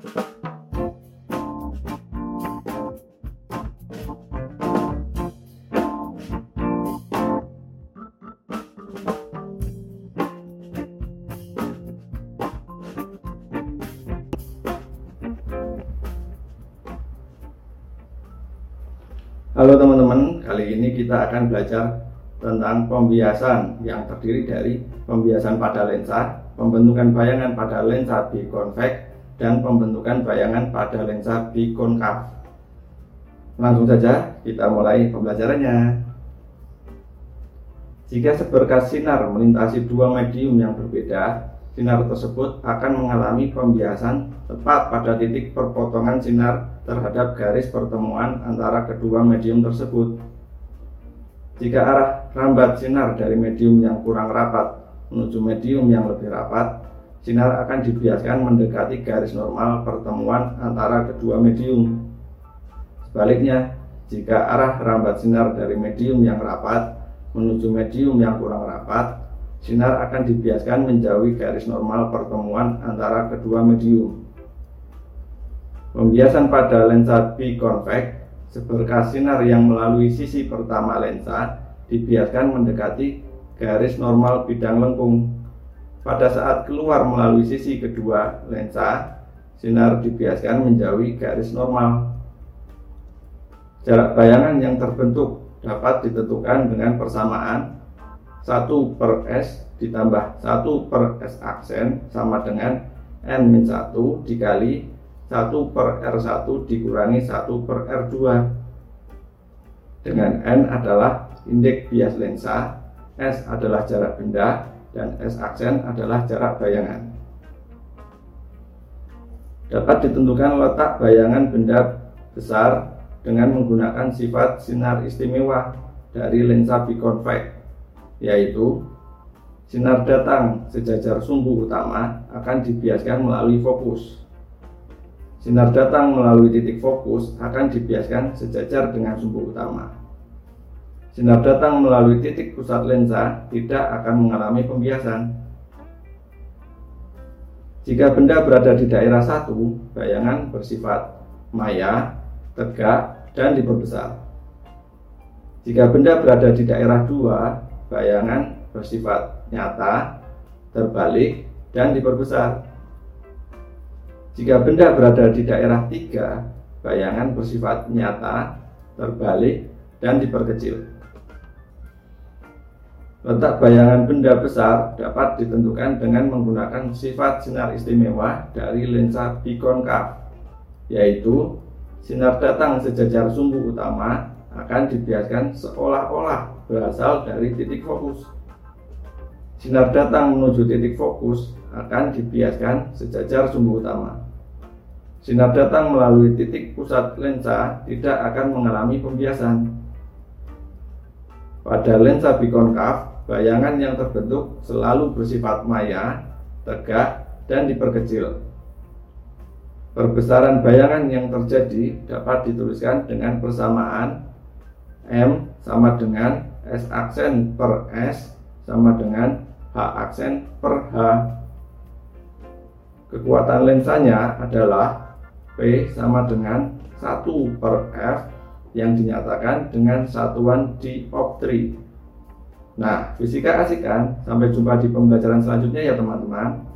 Halo teman-teman, kali ini kita akan belajar tentang pembiasan yang terdiri dari pembiasan pada lensa, pembentukan bayangan pada lensa bikonveks, dan pembentukan bayangan pada lensa bikonkav. Langsung saja kita mulai pembelajarannya. Jika seberkas sinar melintasi dua medium yang berbeda, sinar tersebut akan mengalami pembiasan tepat pada titik perpotongan sinar terhadap garis pertemuan antara kedua medium tersebut. Jika arah rambat sinar dari medium yang kurang rapat menuju medium yang lebih rapat, sinar akan dibiaskan mendekati garis normal pertemuan antara kedua medium. Sebaliknya, jika arah rambat sinar dari medium yang rapat menuju medium yang kurang rapat, sinar akan dibiaskan menjauhi garis normal pertemuan antara kedua medium. Pembiasan pada lensa bikonveks seberkas sinar yang melalui sisi pertama lensa dibiaskan mendekati garis normal bidang lengkung. Pada saat keluar melalui sisi kedua lensa, sinar dibiaskan menjauhi garis normal. Jarak bayangan yang terbentuk dapat ditentukan dengan persamaan 1 per S ditambah 1 per S aksen sama dengan N-1 dikali 1 per R1 dikurangi 1 per R2 dengan N adalah indeks bias lensa S adalah jarak benda dan S aksen adalah jarak bayangan dapat ditentukan letak bayangan benda besar dengan menggunakan sifat sinar istimewa dari lensa bikonveks yaitu sinar datang sejajar sumbu utama akan dibiaskan melalui fokus. Sinar datang melalui titik fokus akan dibiaskan sejajar dengan sumbu utama. Sinar datang melalui titik pusat lensa tidak akan mengalami pembiasan. Jika benda berada di daerah satu, bayangan bersifat maya, tegak, dan diperbesar. Jika benda berada di daerah dua, bayangan bersifat nyata, terbalik, dan diperbesar. Jika benda berada di daerah tiga, bayangan bersifat nyata, terbalik, dan diperkecil. Letak bayangan benda besar dapat ditentukan dengan menggunakan sifat sinar istimewa dari lensa bikonkav, yaitu sinar datang sejajar sumbu utama akan dibiaskan seolah-olah berasal dari titik fokus. Sinar datang menuju titik fokus akan dibiaskan sejajar sumbu utama. Sinar datang melalui titik pusat lensa tidak akan mengalami pembiasan. Pada lensa bikonkav, bayangan yang terbentuk selalu bersifat maya, tegak, dan diperkecil. Perbesaran bayangan yang terjadi dapat dituliskan dengan persamaan M sama dengan S aksen per S sama dengan H aksen per H. Kekuatan lensanya adalah P sama dengan 1 per F yang dinyatakan dengan satuan dioptri. Nah, fisika asik kan? Sampai jumpa di pembelajaran selanjutnya ya teman-teman.